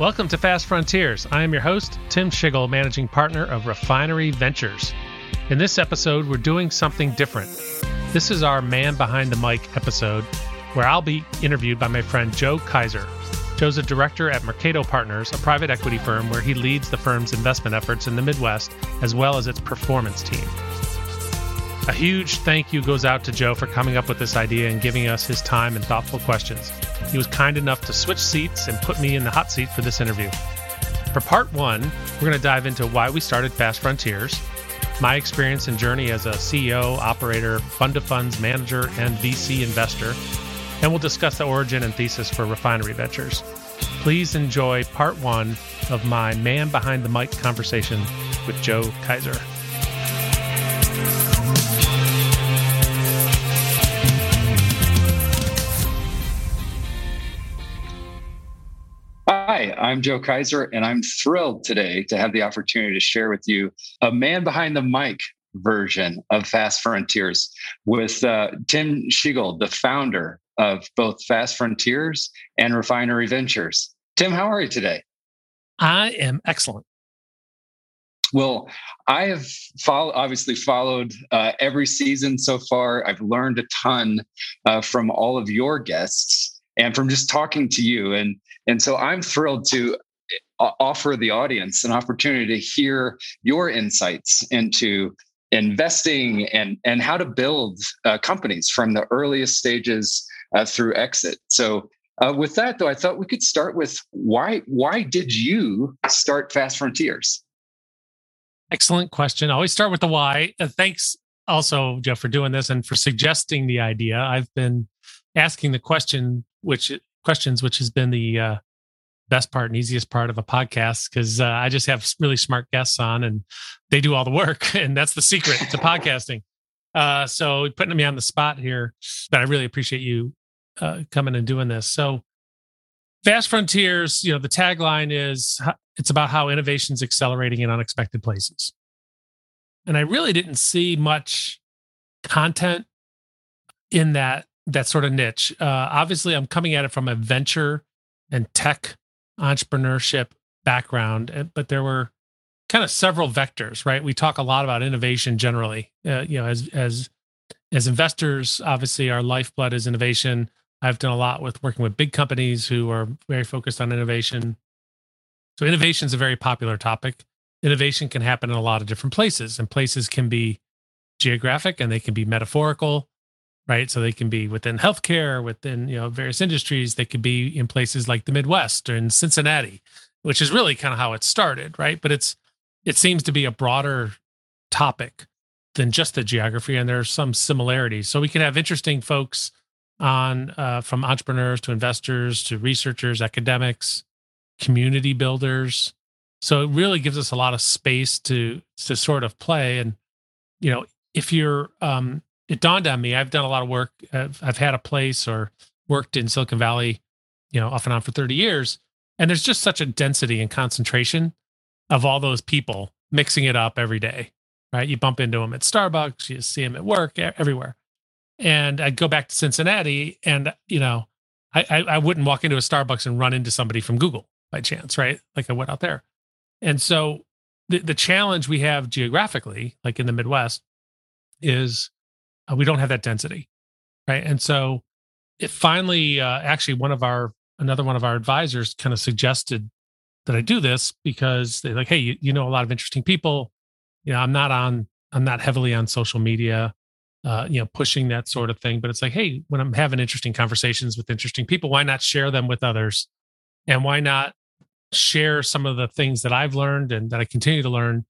Welcome to Fast Frontiers. I am your host, Tim Schigel, managing partner of Refinery Ventures. In this episode, we're doing something different. This is our Man Behind the Mic episode, where I'll be interviewed by my friend Joe Kaiser. Joe's a director at Mercato Partners, a private equity firm where he leads the firm's investment efforts in the Midwest as well as its performance team. A huge thank you goes out to Joe for coming up with this idea and giving us his time and thoughtful questions. He was kind enough to switch seats and put me in the hot seat for this interview. For part one, we're going to dive into why we started Fast Frontiers, my experience and journey as a CEO, operator, fund of funds manager, and VC investor, and we'll discuss the origin and thesis for Refinery Ventures. Please enjoy part one of my man behind the mic conversation with Joe Kaiser. Hi, I'm Joe Kaiser, and I'm thrilled today to have the opportunity to share with you a man behind the mic version of Fast Frontiers with uh, Tim Schigel, the founder of both Fast Frontiers and Refinery Ventures. Tim, how are you today? I am excellent. Well, I have follow, obviously followed uh, every season so far. I've learned a ton uh, from all of your guests and from just talking to you. And and so I'm thrilled to uh, offer the audience an opportunity to hear your insights into investing and and how to build uh, companies from the earliest stages uh, through exit. So uh, with that though, I thought we could start with why why did you start Fast Frontiers? Excellent question. I always start with the why. Uh, thanks also, Jeff, for doing this and for suggesting the idea. I've been asking the question which questions, which has been the uh, best part and easiest part of a podcast because uh, I just have really smart guests on and they do all the work, and that's the secret to podcasting. Uh, so putting me on the spot here, but I really appreciate you uh, coming and doing this. So, Fast Frontiers, you know, the tagline is it's about how innovation's accelerating in unexpected places. And I really didn't see much content in that that sort of niche. Uh, obviously, I'm coming at it from a venture and tech entrepreneurship background, eh, but there were kind of several vectors, right? We talk a lot about innovation generally. Uh, you know, as as as investors, obviously, our lifeblood is innovation. I've done a lot with working with big companies who are very focused on innovation. So, innovation is a very popular topic. Innovation can happen in a lot of different places, and places can be geographic and they can be metaphorical right? So they can be within healthcare, within you know various industries. They could be in places like the Midwest or in Cincinnati, which is really kind of how it started, right? But it's it seems to be a broader topic than just the geography, and there's some similarities. So we can have interesting folks on uh, from entrepreneurs to investors to researchers, academics, community builders. So it really gives us a lot of space to to sort of play. And you know, if you're um, it dawned on me. I've done a lot of work. I've, I've had a place or worked in Silicon Valley, you know, off and on for 30 years. And there's just such a density and concentration of all those people mixing it up every day, right? You bump into them at Starbucks, you see them at work, everywhere. And I'd go back to Cincinnati and, you know, I, I, I wouldn't walk into a Starbucks and run into somebody from Google by chance, right? Like I went out there. And so the, the challenge we have geographically, like in the Midwest, is uh, we don't have that density, right? And so it finally, uh, actually, one of our another one of our advisors kind of suggested that I do this because they're like, hey, you, you know a lot of interesting people. You know, I'm not on, I'm not heavily on social media, uh, you know, pushing that sort of thing. But it's like, hey, when I'm having interesting conversations with interesting people, why not share them with others? And why not share some of the things that I've learned and that I continue to learn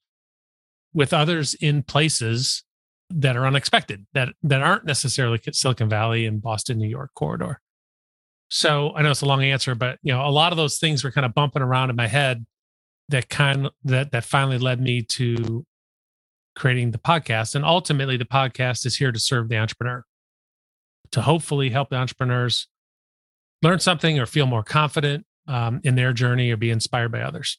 with others in places that are unexpected that that aren't necessarily Silicon Valley and Boston, New York corridor. So I know it's a long answer, but you know, a lot of those things were kind of bumping around in my head that kind that that finally led me to creating the podcast. And ultimately the podcast is here to serve the entrepreneur, to hopefully help the entrepreneurs learn something or feel more confident um, in their journey or be inspired by others.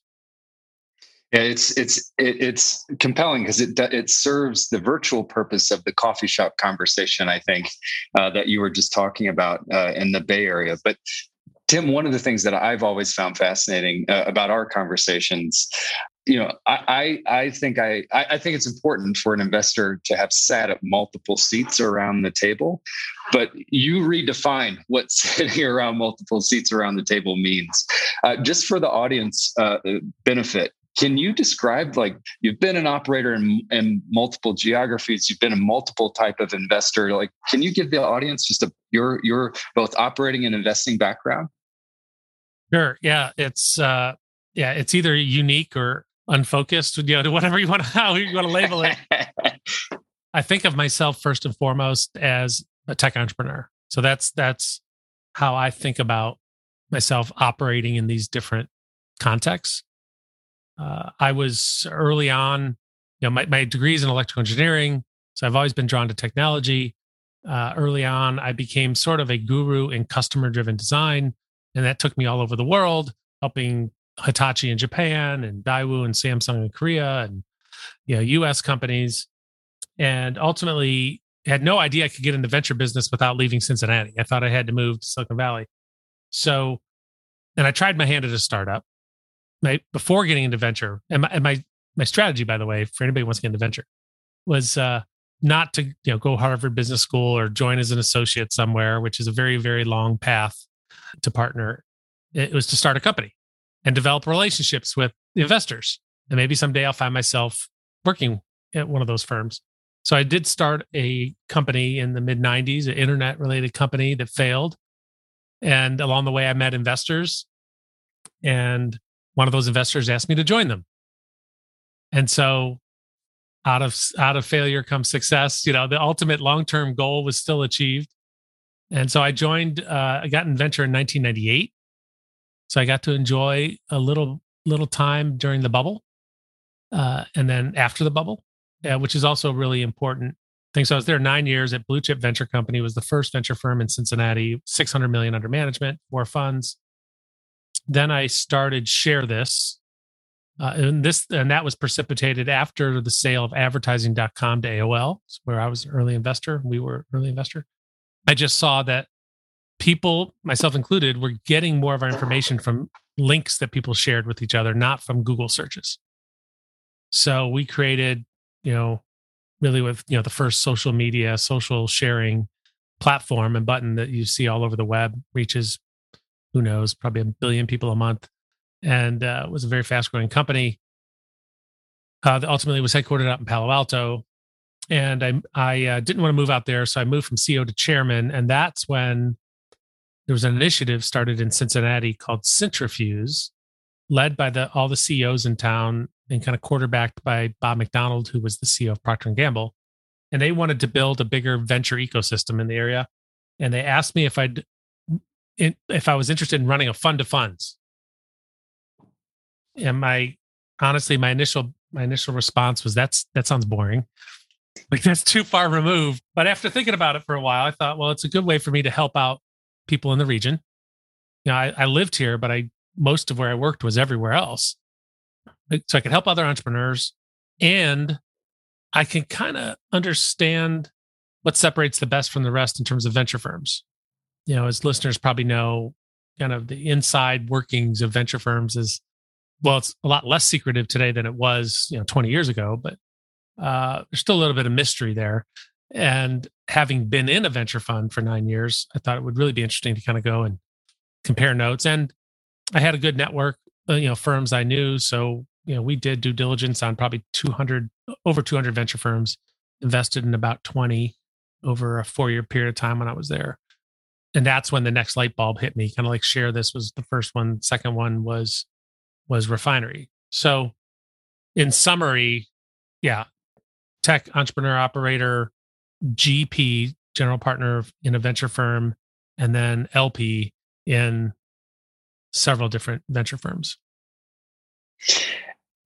Yeah, it's it's it, it's compelling because it it serves the virtual purpose of the coffee shop conversation. I think uh, that you were just talking about uh, in the Bay Area. But Tim, one of the things that I've always found fascinating uh, about our conversations, you know, I I, I think I I think it's important for an investor to have sat at multiple seats around the table, but you redefine what sitting around multiple seats around the table means. Uh, just for the audience uh, benefit, can you describe like you've been an operator in, in multiple geographies you've been a multiple type of investor like can you give the audience just a your your both operating and investing background? Sure yeah it's uh yeah it's either unique or unfocused you know whatever you want to how you want to label it. I think of myself first and foremost as a tech entrepreneur. So that's that's how i think about myself operating in these different contexts uh, I was early on, you know, my, my degree is in electrical engineering. So I've always been drawn to technology. Uh, early on, I became sort of a guru in customer driven design. And that took me all over the world, helping Hitachi in Japan and Daewoo and Samsung in Korea and, you know, US companies. And ultimately had no idea I could get into venture business without leaving Cincinnati. I thought I had to move to Silicon Valley. So, and I tried my hand at a startup my before getting into venture and my, and my my strategy by the way for anybody who wants to get into venture was uh not to you know go harvard business school or join as an associate somewhere which is a very very long path to partner. It was to start a company and develop relationships with investors. And maybe someday i'll find myself working at one of those firms. So i did start a company in the mid 90s an internet related company that failed. And along the way i met investors and one of those investors asked me to join them. And so out of out of failure comes success. You know, the ultimate long-term goal was still achieved. And so I joined uh, I got in venture in 1998. So I got to enjoy a little little time during the bubble. Uh, and then after the bubble, uh, which is also really important thing. So I was there nine years at Blue Chip Venture Company, was the first venture firm in Cincinnati, 600 million under management, four funds then I started Share This. Uh, and this and that was precipitated after the sale of advertising.com to AOL, where I was an early investor. We were early investor. I just saw that people, myself included, were getting more of our information from links that people shared with each other, not from Google searches. So we created, you know, really with you know the first social media, social sharing platform and button that you see all over the web, reaches who knows, probably a billion people a month, and uh, was a very fast growing company. Uh, that ultimately was headquartered out in Palo Alto, and I I uh, didn't want to move out there, so I moved from CEO to chairman, and that's when there was an initiative started in Cincinnati called Cintrifuse, led by the all the CEOs in town and kind of quarterbacked by Bob McDonald, who was the CEO of Procter and Gamble, and they wanted to build a bigger venture ecosystem in the area, and they asked me if I'd in, if I was interested in running a fund of funds. And my honestly, my initial my initial response was that's that sounds boring. Like that's too far removed. But after thinking about it for a while, I thought, well, it's a good way for me to help out people in the region. You know, I, I lived here, but I most of where I worked was everywhere else. So I could help other entrepreneurs and I can kind of understand what separates the best from the rest in terms of venture firms you know, as listeners probably know, kind of the inside workings of venture firms is well, it's a lot less secretive today than it was, you know, 20 years ago, but uh, there's still a little bit of mystery there. And having been in a venture fund for nine years, I thought it would really be interesting to kind of go and compare notes. And I had a good network, uh, you know, firms I knew. So, you know, we did due diligence on probably 200, over 200 venture firms, invested in about 20 over a four year period of time when I was there and that's when the next light bulb hit me kind of like share this was the first one second one was was refinery. So in summary yeah tech entrepreneur operator gp general partner in a venture firm and then lp in several different venture firms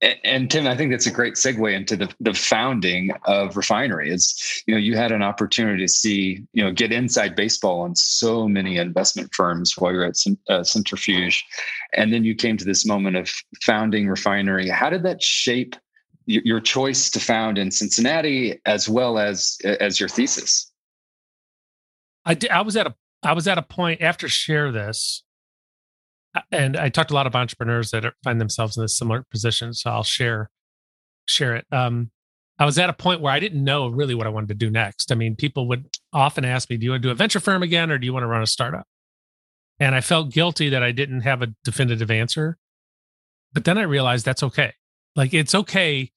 and Tim, I think that's a great segue into the, the founding of Refinery. Is you know you had an opportunity to see you know get inside baseball on so many investment firms while you're at uh, Cintrifuse, and then you came to this moment of founding Refinery. How did that shape your choice to found in Cincinnati as well as as your thesis? I did, I was at a I was at a point after share this and I talked a lot of entrepreneurs that find themselves in a similar position. So I'll share share it. Um, I was at a point where I didn't know really what I wanted to do next. I mean, people would often ask me, "Do you want to do a venture firm again, or do you want to run a startup?" And I felt guilty that I didn't have a definitive answer. But then I realized that's okay. Like it's okay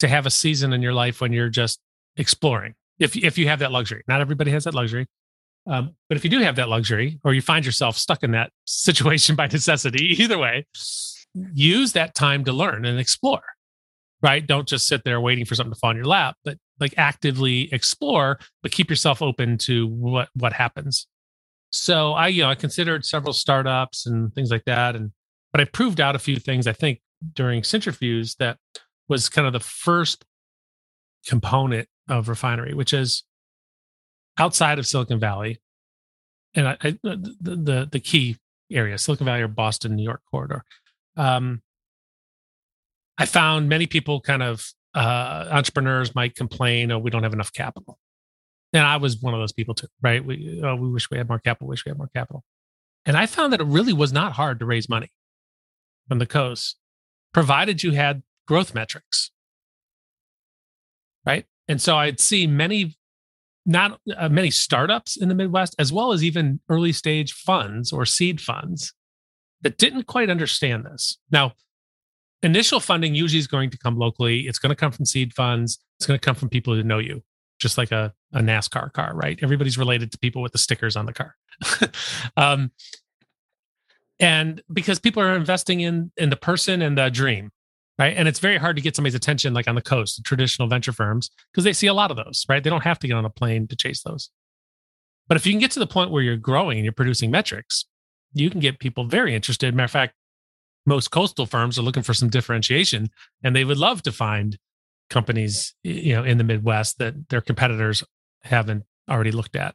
to have a season in your life when you're just exploring. If if you have that luxury, not everybody has that luxury. Um, but if you do have that luxury, or you find yourself stuck in that situation by necessity, either way, use that time to learn and explore. Right? Don't just sit there waiting for something to fall in your lap, but like actively explore, but keep yourself open to what what happens. So I, you know, I considered several startups and things like that, and but I proved out a few things. I think during Cintrifuse that was kind of the first component of refinery, which is outside of Silicon Valley, and I, I, the, the the key area, Silicon Valley or Boston, New York corridor. Um, I found many people kind of uh, entrepreneurs might complain, "Oh, we don't have enough capital," and I was one of those people too. Right? We oh, we wish we had more capital. Wish we had more capital. And I found that it really was not hard to raise money from the coast, provided you had growth metrics. Right. And so I'd see many not uh, many startups in the Midwest, as well as even early stage funds or seed funds that didn't quite understand this. Now, initial funding usually is going to come locally. It's going to come from seed funds. It's going to come from people who know you, just like a, a NASCAR car, right? Everybody's related to people with the stickers on the car. um, and because people are investing in in the person and the dream right? And it's very hard to get somebody's attention, like on the coast, traditional venture firms, because they see a lot of those, right? They don't have to get on a plane to chase those. But if you can get to the point where you're growing and you're producing metrics, you can get people very interested. Matter of fact, most coastal firms are looking for some differentiation, and they would love to find companies, you know, in the Midwest that their competitors haven't already looked at.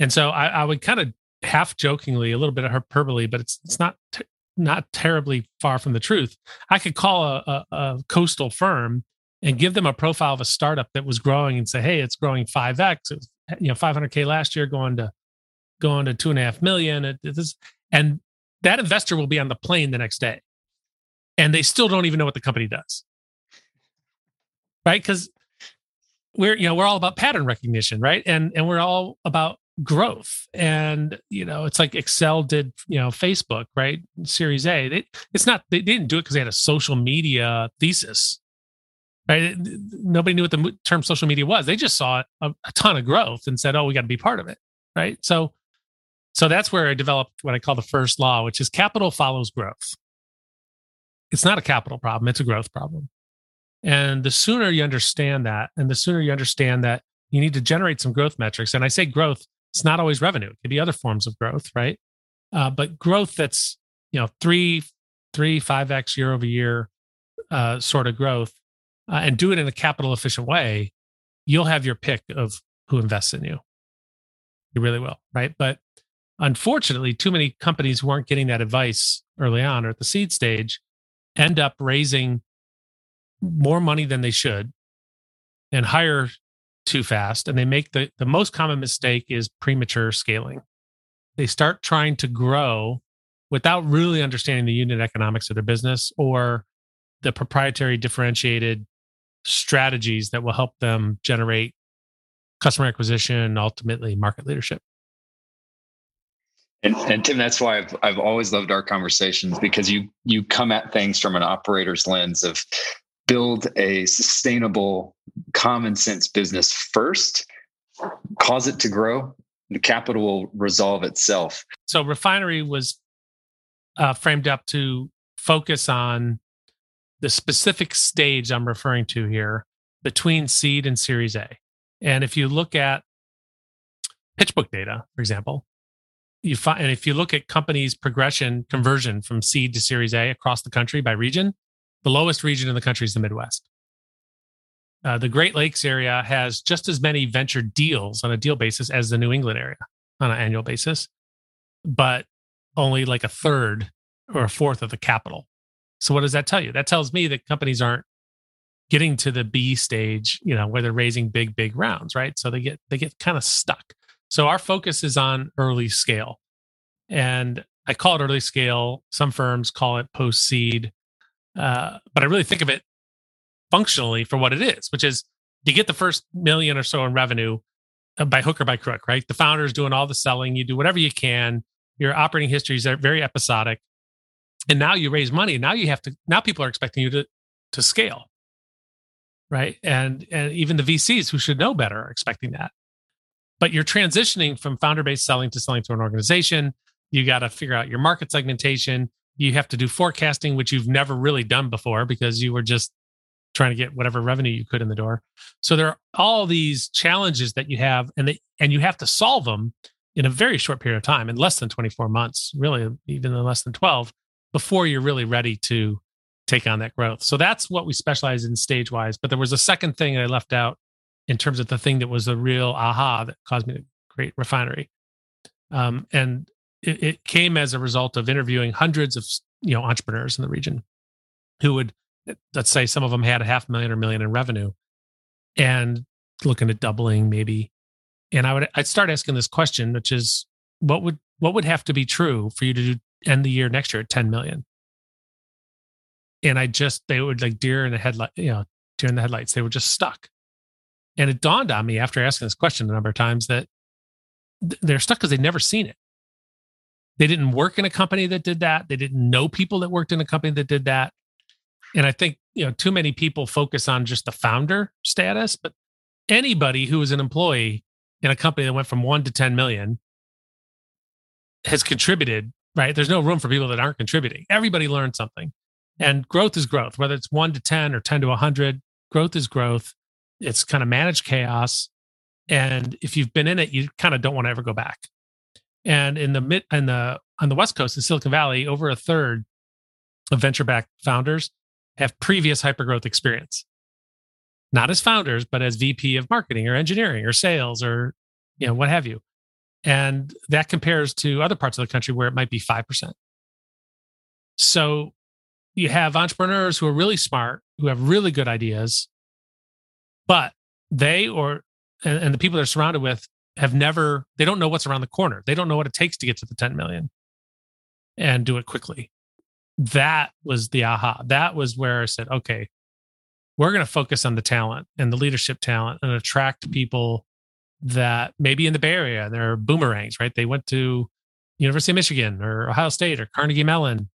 And so I, I would kind of half jokingly, a little bit of hyperbole, but it's it's not t- not terribly far from the truth. I could call a, a, a, coastal firm and give them a profile of a startup that was growing and say, "Hey, it's growing five x. You know, 500k last year, going to going to two and a half million. It, and that investor will be on the plane the next day, and they still don't even know what the company does, right? Because we're you know we're all about pattern recognition, right? And and we're all about growth. And you know it's like Accel did you know facebook right? Series a. It's not they didn't do it because they had a social media thesis right? Nobody knew what the term social media was. They just saw a, a ton of growth and said oh we got to be part of it right? So so that's where i developed what i call the first law which is capital follows growth. It's not a capital problem it's a growth problem. And the sooner you understand that and the sooner you understand that you need to generate some growth metrics and i say growth it's not always revenue. It could be other forms of growth, right? Uh, but growth that's you know three, three, five x year over year uh, sort of growth, uh, and do it in a capital efficient way, you'll have your pick of who invests in you. You really will, right? But unfortunately, too many companies who aren't getting that advice early on or at the seed stage end up raising more money than they should and hire too fast and they make the the most common mistake is premature scaling. They start trying to grow without really understanding the unit economics of their business or the proprietary differentiated strategies that will help them generate customer acquisition and ultimately market leadership. And, and Tim, that's why I've I've always loved our conversations because you you come at things from an operator's lens of build a sustainable, common sense business first, cause it to grow. The capital will resolve itself. So, refinery was uh, framed up to focus on the specific stage I'm referring to here between seed and Series A. And if you look at PitchBook data, for example, you find, and if you look at companies' progression conversion from seed to Series A across the country by region, the lowest region in the country is the Midwest. Uh, the Great Lakes area has just as many venture deals on a deal basis as the New England area on an annual basis, but only like a third or a fourth of the capital. So what does that tell you? That tells me that companies aren't getting to the B stage, you know, where they're raising big, big rounds, right? So they get they get kind of stuck. So our focus is on early scale. And I call it early scale. Some firms call it post seed. Uh, but I really think of it functionally for what it is, which is you get the first million or so in revenue uh, by hook or by crook, right? The founder's doing all the selling. You do whatever you can. Your operating history is very episodic. And now you raise money. Now you have to, now people are expecting you to, to scale. Right. And, and even the VCs who should know better are expecting that. But you're transitioning from founder based selling to selling to an organization. You got to figure out your market segmentation. You have to do forecasting, which you've never really done before because you were just trying to get whatever revenue you could in the door. So there are all these challenges that you have, and and you have to solve them in a very short period of time, in less than 24 months, really even in less than 12, before you're really ready to take on that growth. So that's what we specialize in stage wise. But there was a second thing I left out in terms of the thing that was a real aha that caused me to create refinery. Um, and it, it came as a result of interviewing hundreds of you know entrepreneurs in the region who would let's say some of them had a half million or million in revenue and looking at doubling maybe. And i would i'd start asking this question which is what would what would have to be true for you to do, end the year next year at 10 million? And i just they would like deer in the headlight you know deer in the headlights. They were just stuck. And it dawned on me after asking this question a number of times that they're stuck because they'd never seen it they didn't work in a company that did that they didn't know people that worked in a company that did that and I think, you know, too many people focus on just the founder status, but anybody who is an employee in a company that went from 1 to 10 million has contributed, right? There's no room for people that aren't contributing. Everybody learned something. And growth is growth, whether it's 1 to 10 or 10 to 100, growth is growth. It's kind of managed chaos. And if you've been in it, you kind of don't want to ever go back. And in the mid in the on the West Coast in Silicon Valley, over a third of venture backed founders have previous hypergrowth experience, not as founders, but as VP of marketing or engineering or sales or you know what have you. And that compares to other parts of the country where it might be 5%. So you have entrepreneurs who are really smart, who have really good ideas, but they or and, and the people they're surrounded with have never they don't know what's around the corner. They don't know what it takes to get to the 10 million and do it quickly that was the aha. That was where I said, okay, we're going to focus on the talent and the leadership talent and attract people that maybe in the Bay Area, they're boomerangs, right? They went to University of Michigan or Ohio State or Carnegie Mellon,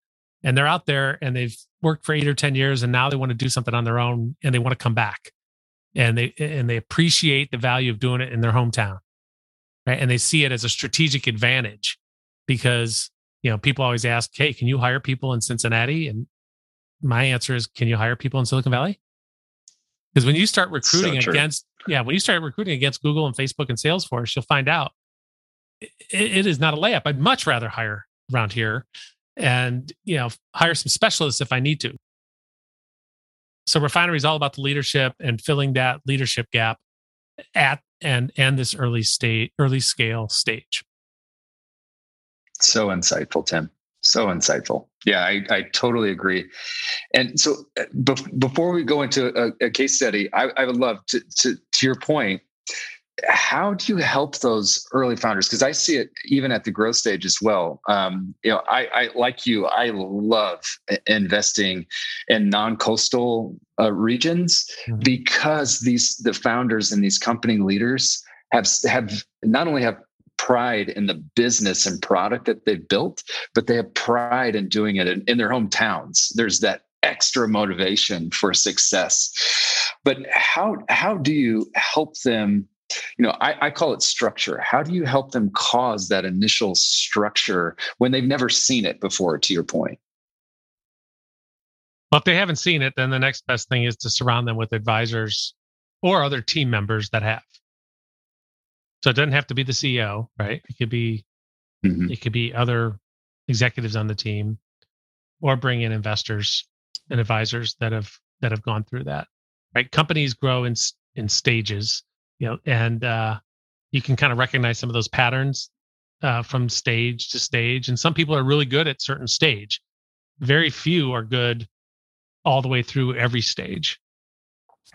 and they're out there and they've worked for eight or 10 years and now they want to do something on their own and they want to come back. And they and they appreciate the value of doing it in their hometown. Right. And they see it as a strategic advantage because you know, people always ask, "Hey, can you hire people in Cincinnati?" And my answer is, "Can you hire people in Silicon Valley?" Because when you start recruiting so against, yeah, when you start recruiting against Google and Facebook and Salesforce, you'll find out it, it is not a layup. I'd much rather hire around here, and you know, hire some specialists if I need to. So refinery is all about the leadership and filling that leadership gap at and and this early state, early scale stage. So insightful, Tim. So insightful. Yeah, I, I totally agree. And so, uh, be- before we go into a, a case study, I, I would love to, to, to your point. How do you help those early founders? Because I see it even at the growth stage as well. Um, you know, I, I like you. I love investing in non-coastal uh, regions mm-hmm. because these the founders and these company leaders have have not only have pride in the business and product that they've built, but they have pride in doing it in, in their hometowns. There's that extra motivation for success. But how how do you help them? You know, I, I call it structure. How do you help them cause that initial structure when they've never seen it before? To your point. Well, if they haven't seen it, then the next best thing is to surround them with advisors or other team members that have. So it doesn't have to be the CEO, right? It could be mm-hmm. it could be other executives on the team, or bring in investors and advisors that have that have gone through that. Right? Companies grow in in stages, you know, and uh, you can kind of recognize some of those patterns uh, from stage to stage. And some people are really good at certain stage. Very few are good all the way through every stage.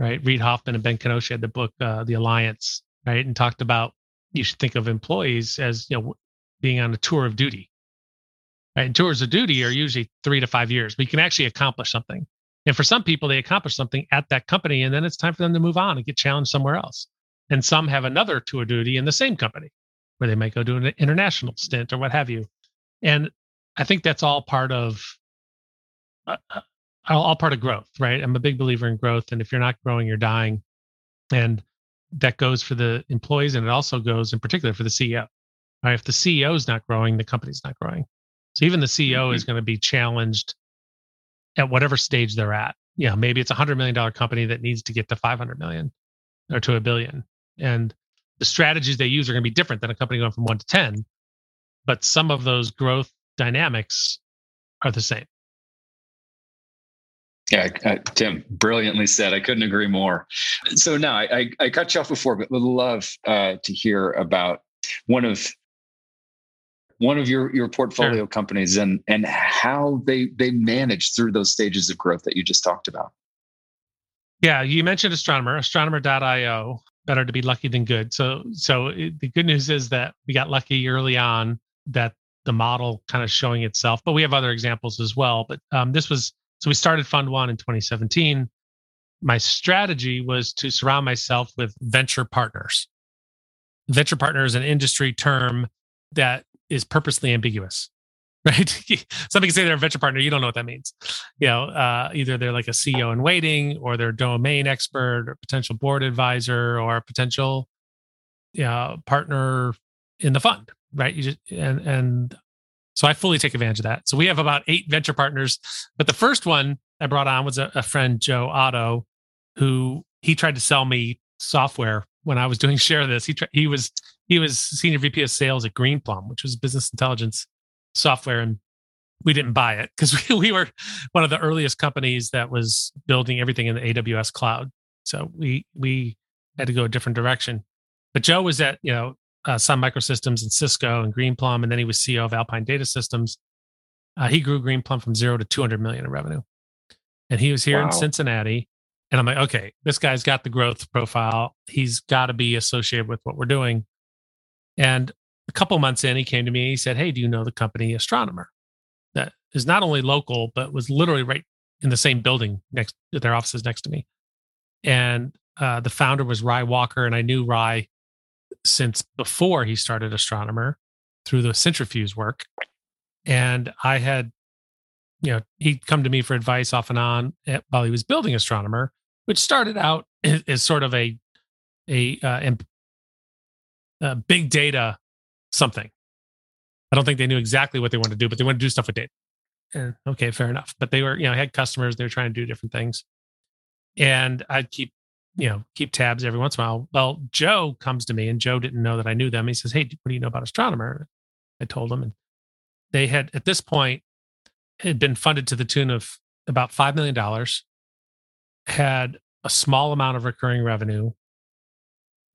Right? Reid Hoffman and Ben Casnocha had the book uh, The Alliance, right, and talked about you should think of employees as you know being on a tour of duty Right? And tours of duty are usually three to five years. but you can actually accomplish something. And for some people, they accomplish something at that company, and then it's time for them to move on and get challenged somewhere else. And some have another tour duty in the same company where they might go do an international stint or what have you. And I think that's all part of uh, uh all part of growth, right? I'm a big believer in growth, and if you're not growing, you're dying. And that goes for the employees, and it also goes in particular for the CEO. Right? If the CEO is not growing, the company's not growing. So even the CEO mm-hmm. is going to be challenged at whatever stage they're at. Yeah, maybe it's a hundred million dollar company that needs to get to 500 million or to a billion. And the strategies they use are going to be different than a company going from one to 10. But some of those growth dynamics are the same. Yeah, uh, Tim, brilliantly said. I couldn't agree more. So now I, I, I cut you off before, but would love uh, to hear about one of one of your your portfolio sure. companies and and how they they manage through those stages of growth that you just talked about. Yeah, you mentioned Astronomer, astronomer.io. Better to be lucky than good. So so it, the good news is that we got lucky early on that the model kind of showing itself, but we have other examples as well. But um, this was so we started Fund One in 2017. My strategy was to surround myself with venture partners. Venture partner is an industry term that is purposely ambiguous, right? Somebody can say they're a venture partner, you don't know what that means. You know, uh, either they're like a CEO in waiting, or they're domain expert, or potential board advisor, or a potential you know, partner in the fund, right? You just and and so I fully take advantage of that. So we have about eight venture partners, but the first one I brought on was a, a friend, Joe Otto, who he tried to sell me software when I was doing share this. He tra- he was he was senior VP of sales at Greenplum, which was business intelligence software, and we didn't buy it because we, we were one of the earliest companies that was building everything in the AWS cloud. So we we had to go a different direction. But Joe was at you know uh, Sun Microsystems and Cisco and Greenplum, and then he was CEO of Alpine Data Systems. Uh, he grew Greenplum from zero to 200 million in revenue, and he was here wow. in Cincinnati. And I'm like, okay, this guy's got the growth profile. He's got to be associated with what we're doing. And couple months in, he came to me. He said, "Hey, do you know the company Astronomer that is not only local but was literally right in the same building next to their offices next to me?" And uh, the founder was Ry Walker, and I knew Ry since before he started Astronomer through the Cintrifuse work. And I had, you know, he'd come to me for advice off and on at, while he was building Astronomer, which started out as sort of a a, uh, a big data something. I don't think they knew exactly what they wanted to do, but they wanted to do stuff with data. And okay, fair enough. But they were, you know, had customers, they were trying to do different things. And I'd keep you know, keep tabs every once in a while. Well, Joe comes to me and Joe didn't know that I knew them. He says, Hey, what do you know about Astronomer? I told him. And they had, at this point, had been funded to the tune of about $5 million, had a small amount of recurring revenue,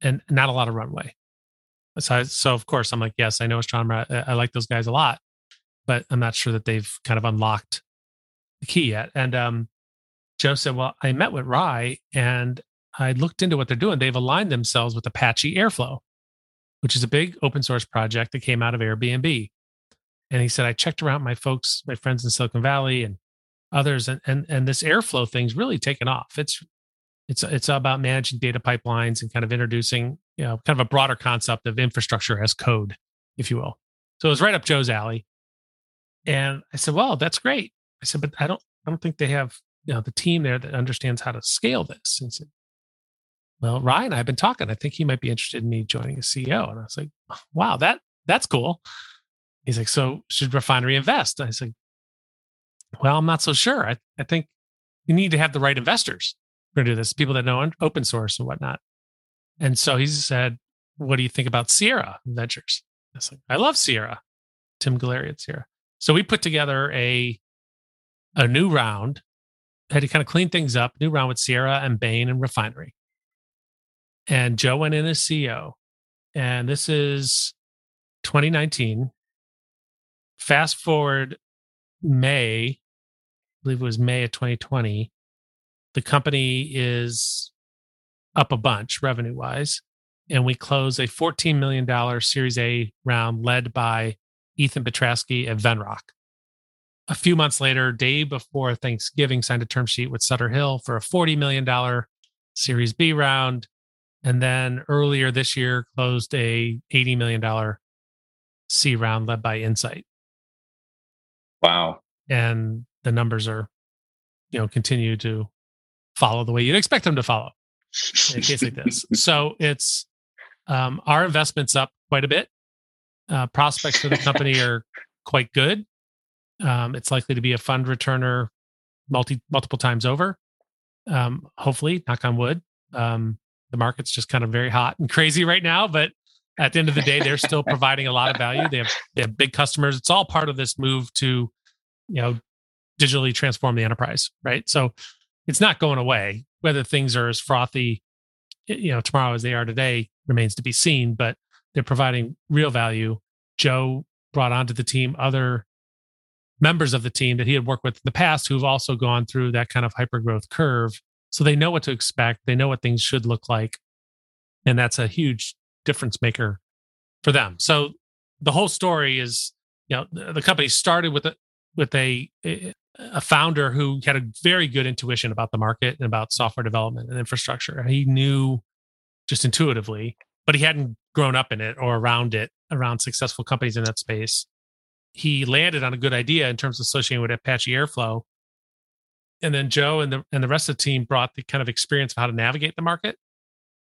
and not a lot of runway. So, so of course, I'm like, Yes, I know Astronomer. I, I like those guys a lot, but I'm not sure that they've kind of unlocked the key yet. And um, Joe said, Well, I met with Ry and I looked into what they're doing. They've aligned themselves with Apache Airflow, which is a big open source project that came out of Airbnb. And he said, I checked around my folks, my friends in Silicon Valley and others, and and and this Airflow thing's really taken off. It's it's it's about managing data pipelines and kind of introducing, you know, kind of a broader concept of infrastructure as code, if you will. So it was right up Joe's alley. And I said, Well, that's great. I said, but I don't I don't think they have you know the team there that understands how to scale this. And said, well, Ryan I have been talking. I think he might be interested in me joining as CEO. And I was like, wow, that that's cool. He's like, so should Refinery invest? And I said, well, I'm not so sure. I, I think you need to have the right investors for to do this, people that know open source and whatnot. And so he said, what do you think about Sierra Ventures? I was like, I love Sierra, Tim Guleri at Sierra. So we put together a a new round, had to kind of clean things up, new round with Sierra and Bain and Refinery and Joe went in as CEO. And this is 2019. Fast forward May, I believe it was May of 2020. The company is up a bunch revenue wise. And we close a $14 million Series A round led by Ethan Batraski at Venrock. a few months later, day before Thanksgiving, signed a term sheet with Sutter Hill for a $40 million Series B round. And then earlier this year, closed a $80 million C round led by Insight. Wow. And the numbers are, you know, continue to follow the way you'd expect them to follow in a case like this. So it's um, our investment's up quite a bit. Uh, prospects for the company are quite good. Um, it's likely to be a fund returner multi multiple times over. Um, hopefully, knock on wood. Um, the market's just kind of very hot and crazy right now, but at the end of the day, they're still providing a lot of value. They have they have big customers. It's all part of this move to, you know, digitally transform the enterprise, right? So it's not going away. Whether things are as frothy, you know, tomorrow as they are today remains to be seen. But they're providing real value. Joe brought onto the team other members of the team that he had worked with in the past who've also gone through that kind of hyper growth curve. So they know what to expect. They know what things should look like. And that's a huge difference maker for them. So the whole story is, you know, the, the company started with a with a eh, eh, a founder who had a very good intuition about the market and about software development and infrastructure. He knew just intuitively, but he hadn't grown up in it or around it, around successful companies in that space. He landed on a good idea in terms of associating with Apache Airflow. And then Joe and the and the rest of the team brought the kind of experience of how to navigate the market.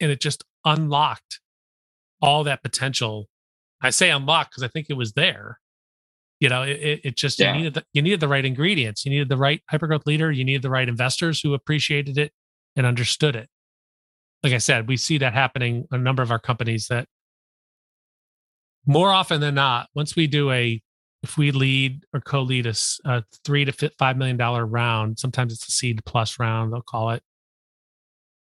And it just unlocked all that potential. I say unlocked because I think it was there you know it, it just yeah. you needed the, you needed the right ingredients. You needed the right hypergrowth leader. You needed the right investors who appreciated it and understood it. Like i said we see that happening a number of our companies that more often than not once we do a if we lead or co-lead a, a three to five million dollar round sometimes it's a seed plus round they'll call it.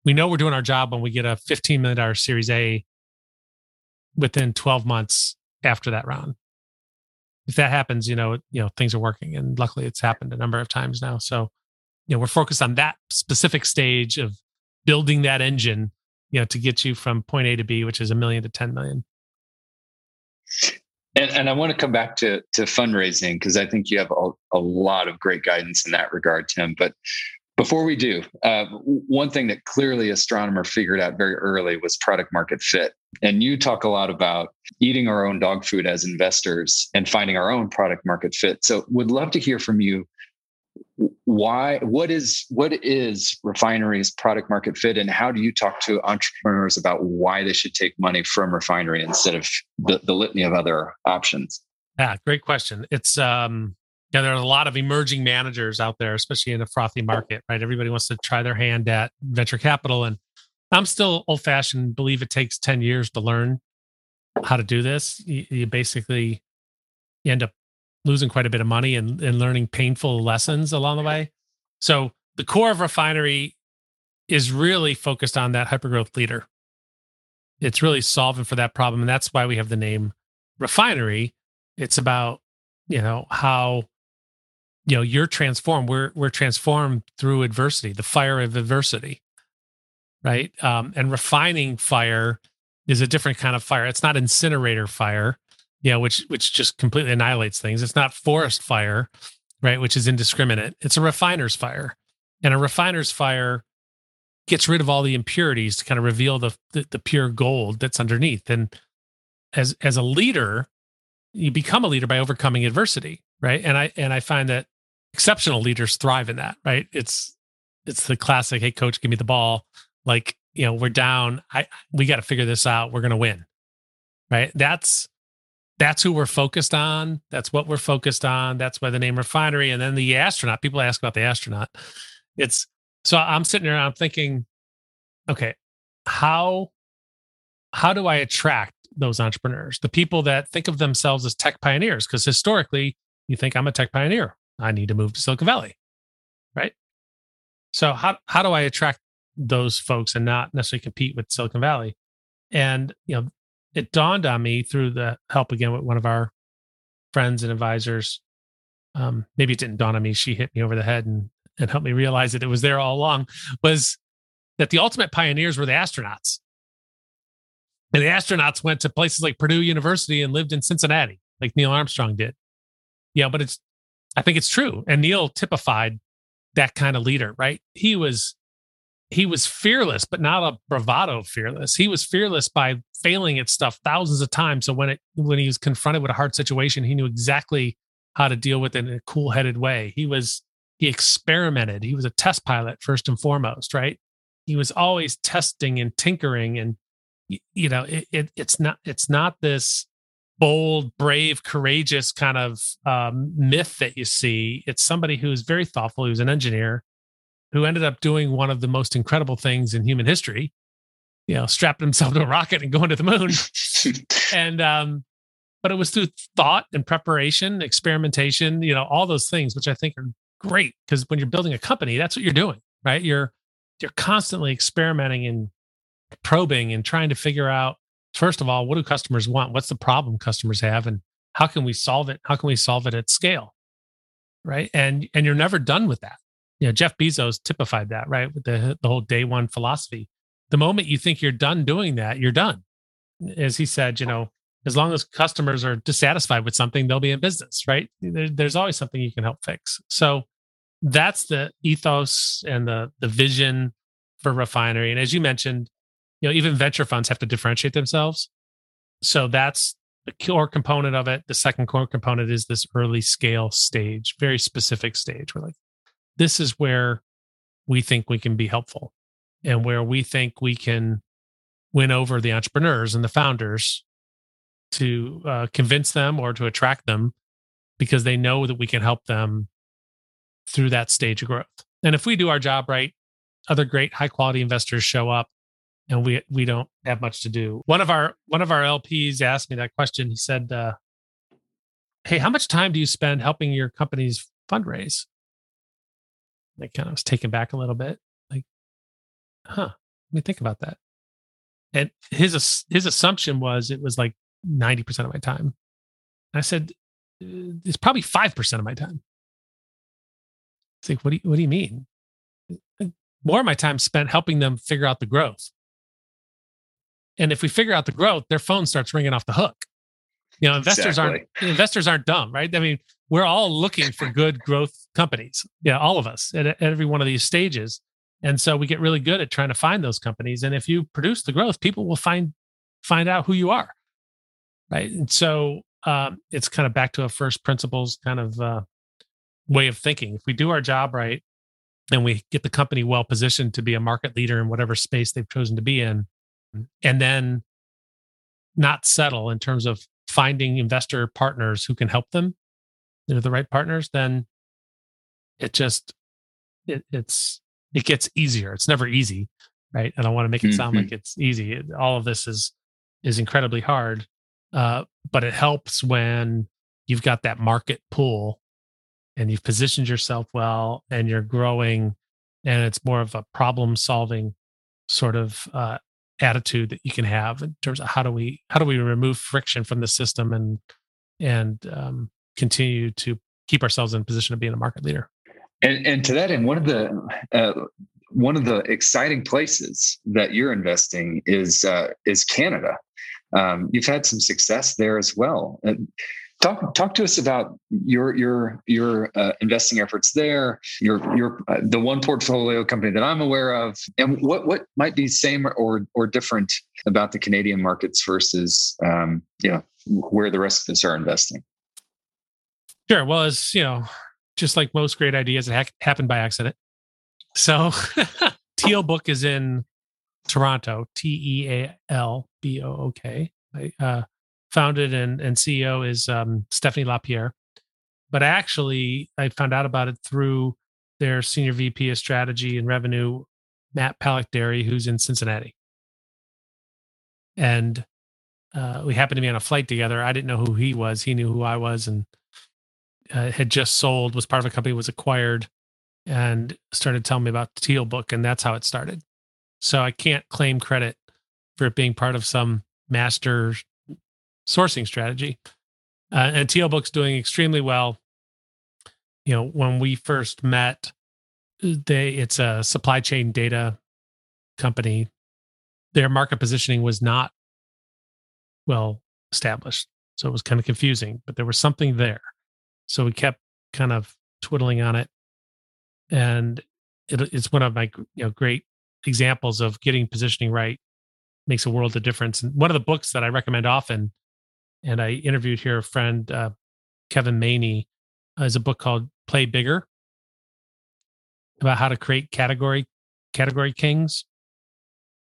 We know we're doing our job when we get a 15 million dollar series a within 12 months after that round if that happens, you know, you know, things are working. And luckily it's happened a number of times now. So, you know, we're focused on that specific stage of building that engine, you know, to get you from point A to B, which is a million to 10 million. And, and I want to come back to, to fundraising because I think you have a, a lot of great guidance in that regard, Tim. But before we do, uh, one thing that clearly Astronomer figured out very early was product market fit. And you talk a lot about eating our own dog food as investors and finding our own product market fit. So, would love to hear from you. Why? What is what is refinery's product market fit, and how do you talk to entrepreneurs about why they should take money from refinery instead of the, the litany of other options? Yeah, great question. It's um, yeah, there are a lot of emerging managers out there, especially in a frothy market, right? Everybody wants to try their hand at venture capital. And I'm still old fashioned, believe it takes 10 years to learn how to do this. You, you basically you end up losing quite a bit of money and, and learning painful lessons along the way. So the core of refinery is really focused on that hypergrowth leader. It's really solving for that problem. And that's why we have the name refinery. It's about, you know, how you know you're transformed we're we're transformed through adversity the fire of adversity right? Um, and refining fire is a different kind of fire. It's not incinerator fire you know which which just completely annihilates things. It's not forest fire right which is indiscriminate. It's a refiner's fire. And a refiner's fire gets rid of all the impurities to kind of reveal the, the, the pure gold that's underneath. And as as a leader you become a leader by overcoming adversity right? And i and i find that exceptional leaders thrive in that, right? It's it's the classic, hey coach, give me the ball. Like, you know, we're down. I we got to figure this out. We're to win. Right? That's that's who we're focused on. That's what we're focused on. That's why the name refinery and then the astronaut. People ask about the astronaut. It's so I'm sitting there I'm thinking, okay, how how do I attract those entrepreneurs? The people that think of themselves as tech pioneers because historically you think I'm a tech pioneer. I need to move to Silicon Valley. Right. So how how do I attract those folks and not necessarily compete with Silicon Valley? And you know, it dawned on me through the help again with one of our friends and advisors. Um, maybe it didn't dawn on me. She hit me over the head and and helped me realize that it was there all along. Was that the ultimate pioneers were the astronauts? And the astronauts went to places like Purdue University and lived in Cincinnati, like Neil Armstrong did. Yeah, but it's I think it's true. And Neil typified that kind of leader, right? He was he was fearless, but not a bravado fearless. He was fearless by failing at stuff thousands of times. So when it when he was confronted with a hard situation, he knew exactly how to deal with it in a cool-headed way. He was he experimented. He was a test pilot first and foremost, right? He was always testing and tinkering and you know, it, it it's not it's not this bold, brave, courageous kind of um, myth that you see. It's somebody who's very thoughtful, who's an engineer, who ended up doing one of the most incredible things in human history. You know, strapped himself to a rocket and going to the moon. and um, but it was through thought and preparation, experimentation, you know, all those things, which I think are great because when you're building a company, that's what you're doing, right? You're you're constantly experimenting and probing and trying to figure out first of all, what do customers want? What's the problem customers have, and how can we solve it? How can we solve it at scale? Right, and and you're never done with that. You know, Jeff Bezos typified that right with the the whole day one philosophy. The moment you think you're done doing that, you're done. As he said, you know, as long as customers are dissatisfied with something, they'll be in business. Right, there, there's always something you can help fix. So that's the ethos and the the vision for refinery. And as you mentioned, you know even venture funds have to differentiate themselves. So that's the core component of it. The second core component is this early scale stage very specific stage. We're like this is where we think we can be helpful and where we think we can win over the entrepreneurs and the founders to uh, convince them or to attract them because they know that we can help them through that stage of growth. And if we do our job right other great high quality investors show up and we we don't have much to do. One of our one of our LPs asked me that question. He said, uh, "Hey, how much time do you spend helping your companies fundraise?" I kind of was taken back a little bit. Like, huh? Let me think about that. And his his assumption was it was like ninety percent of my time. I said, uh, "It's probably five percent of my time." It's like, what do you what do you mean? More of my time spent helping them figure out the growth and if we figure out the growth, their phone starts ringing off the hook. You know, investors exactly. aren't investors aren't dumb, right? I mean, we're all looking for good growth companies. Yeah, all of us at, at every one of these stages. And so we get really good at trying to find those companies. And if you produce the growth, people will find find out who you are, right? And so um, it's kind of back to a first principles kind of uh, way of thinking. If we do our job right, and we get the company well positioned to be a market leader in whatever space they've chosen to be in, and then not settle in terms of finding investor partners who can help them. They're the right partners then it just it, it's it gets easier. It's never easy right? And i want to make it sound mm-hmm. like it's easy. It, all of this is is incredibly hard uh, but it helps when you've got that market pool and you've positioned yourself well and you're growing and it's more of a problem solving sort of uh, attitude that you can have in terms of how do we how do we remove friction from the system and and um, continue to keep ourselves in position of being a market leader. And, and to that end, one of the uh, one of the exciting places that you're investing is uh, is Canada. Um, you've had some success there as well. And Talk talk to us about your your your uh, investing efforts there. Your your uh, the one portfolio company that I'm aware of, and what what might be same or or different about the Canadian markets versus um, you know where the rest of us are investing. Sure. Well, as you know, just like most great ideas, it ha- happened by accident. So, Tealbook is in Toronto. T E A L B O O K. Uh, founded and, and CEO is um, Stephanie Lapierre. But actually, I found out about it through their senior VP of strategy and revenue, Matt Palikdary, who's in Cincinnati. And uh, we happened to be on a flight together. I didn't know who he was. He knew who I was and uh, had just sold, was part of a company, was acquired, and started telling me about the Tealbook. And that's how it started. So I can't claim credit for it being part of some master sourcing strategy. Uh, and Tealbook's doing extremely well. You know, when we first met, they it's a supply chain data company. Their market positioning was not well established, so it was kind of confusing. But there was something there, so we kept kind of twiddling on it, and it, it's one of my you know great examples of getting positioning right makes a world of difference. And one of the books that I recommend often, and I interviewed here a friend uh, Kevin Maney, uh, is a book called Play Bigger about how to create category category kings.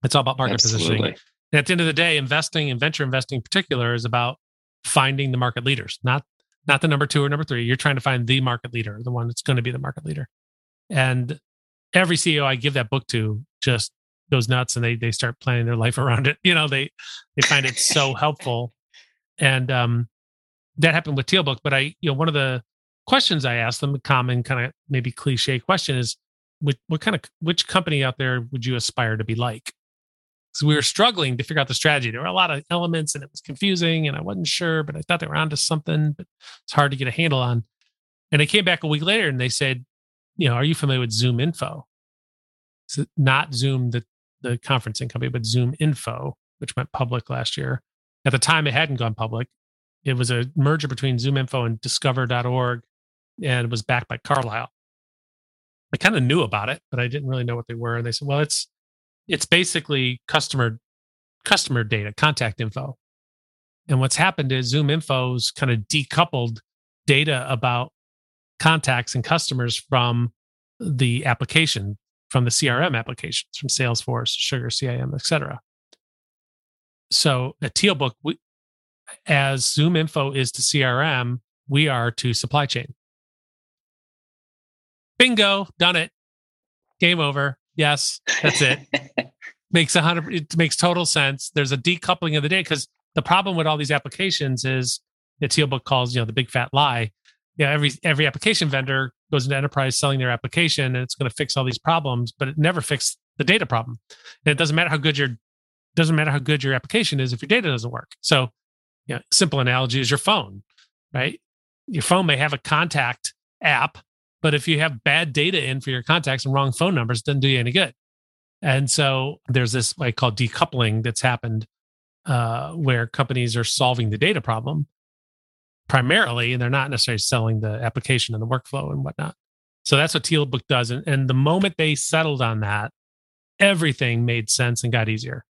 It's all about market Absolutely. positioning. And at the end of the day, investing and venture investing in particular is about finding the market leaders, not not the number two or number three. You're trying to find the market leader, the one that's going to be the market leader. And every CEO I give that book to just goes nuts and they they start planning their life around it. You know, they they find it so helpful. And um that happened with Tealbook. But I, you know, one of the questions I asked them, a common kind of maybe cliche question is what, what kind of which company out there would you aspire to be like? So we were struggling to figure out the strategy. There were a lot of elements and it was confusing and I wasn't sure, but I thought they were onto something, but it's hard to get a handle on. And they came back a week later and they said, you know, are you familiar with ZoomInfo? So not Zoom, the, the conferencing company, but ZoomInfo, which went public last year. At the time, it hadn't gone public. It was a merger between ZoomInfo and DiscoverOrg, and it was backed by Carlyle. I kind of knew about it, but I didn't really know what they were. And they said, well, it's it's basically customer customer data, contact info. And what's happened is ZoomInfo's kind of decoupled data about contacts and customers from the application, from the CRM applications, from Salesforce, SugarCRM, etc. So at Tealbook, we, as ZoomInfo is to CRM, we are to supply chain. Bingo, done it. Game over. Yes, that's it. makes a hundred. It makes total sense. There's a decoupling of the data because the problem with all these applications is the Tealbook calls you know the big fat lie. Yeah, every every application vendor goes into enterprise selling their application and it's going to fix all these problems, but it never fixes the data problem. And it doesn't matter how good your doesn't matter how good your application is if your data doesn't work. So, yeah, simple analogy is your phone, right? Your phone may have a contact app but if you have bad data in for your contacts and wrong phone numbers, doesn't do you any good. And so there's this like called decoupling that's happened uh, where companies are solving the data problem primarily, and they're not necessarily selling the application and the workflow and whatnot. So that's what Tealbook does. And, and the moment they settled on that, everything made sense and got easier.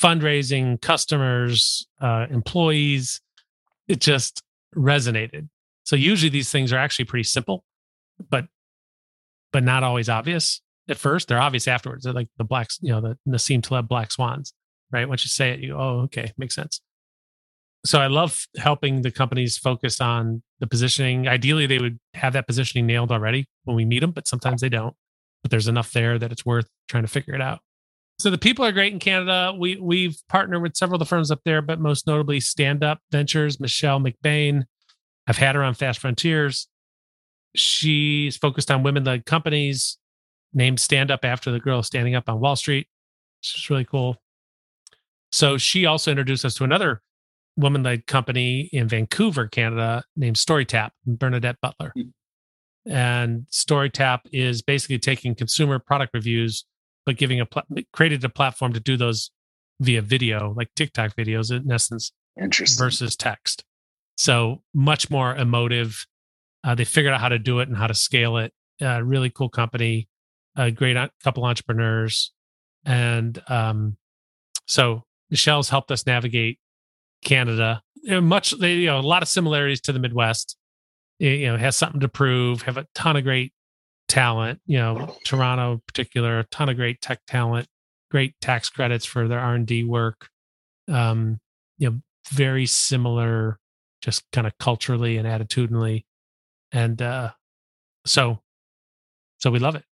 Fundraising, customers, uh, employees, it just resonated. So usually these things are actually pretty simple but but not always obvious at first. They're obvious afterwards. They're like the blacks, you know, the Nassim Taleb black swans, right? Once you say it, you oh, okay, makes sense. So I love helping the companies focus on the positioning. Ideally, they would have that positioning nailed already when we meet them, but sometimes they don't. But there's enough there that it's worth trying to figure it out. So the people are great in Canada. We we've partnered with several of the firms up there, but most notably Stand Up Ventures, Michelle McBain. I've had her on Fast Frontiers she's focused on women led companies, named Stand Up after the girl standing up on Wall Street. It's really cool. So she also introduced us to another woman led company in Vancouver, Canada, named StoryTap, Bernadette Butler. Mm-hmm. And StoryTap is basically taking consumer product reviews, but giving a pl- created a platform to do those via video, like TikTok videos, in essence, Interesting. versus text. So much more emotive, uh, they figured out how to do it and how to scale it. Uh, really cool company, a great couple entrepreneurs, and um, so Michelle's helped us navigate Canada. Much, you know, a lot of similarities to the Midwest. It, you know, has something to prove. Have a ton of great talent. You know, Toronto in particular, a ton of great tech talent. Great tax credits for their R and D work. Um, you know, very similar, just kind of culturally and attitudinally and uh, so so we love it.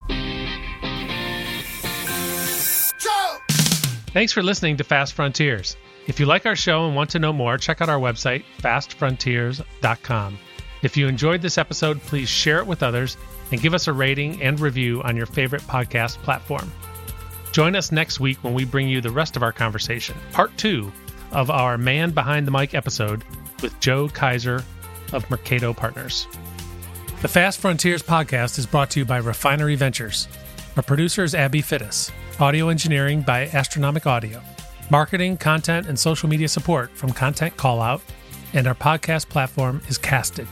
Thanks for listening to Fast Frontiers. If you like our show and want to know more, check out our website, fastfrontiers.com. If you enjoyed this episode, please share it with others and give us a rating and review on your favorite podcast platform. Join us next week when we bring you the rest of our conversation, part two of our Man Behind the Mic episode with Joe Kaiser of Mercato Partners. The Fast Frontiers podcast is brought to you by Refinery Ventures. Our producer is Abby Fittis. Audio engineering by Astronomic Audio. Marketing, content, and social media support from Content Callout. And our podcast platform is Casted.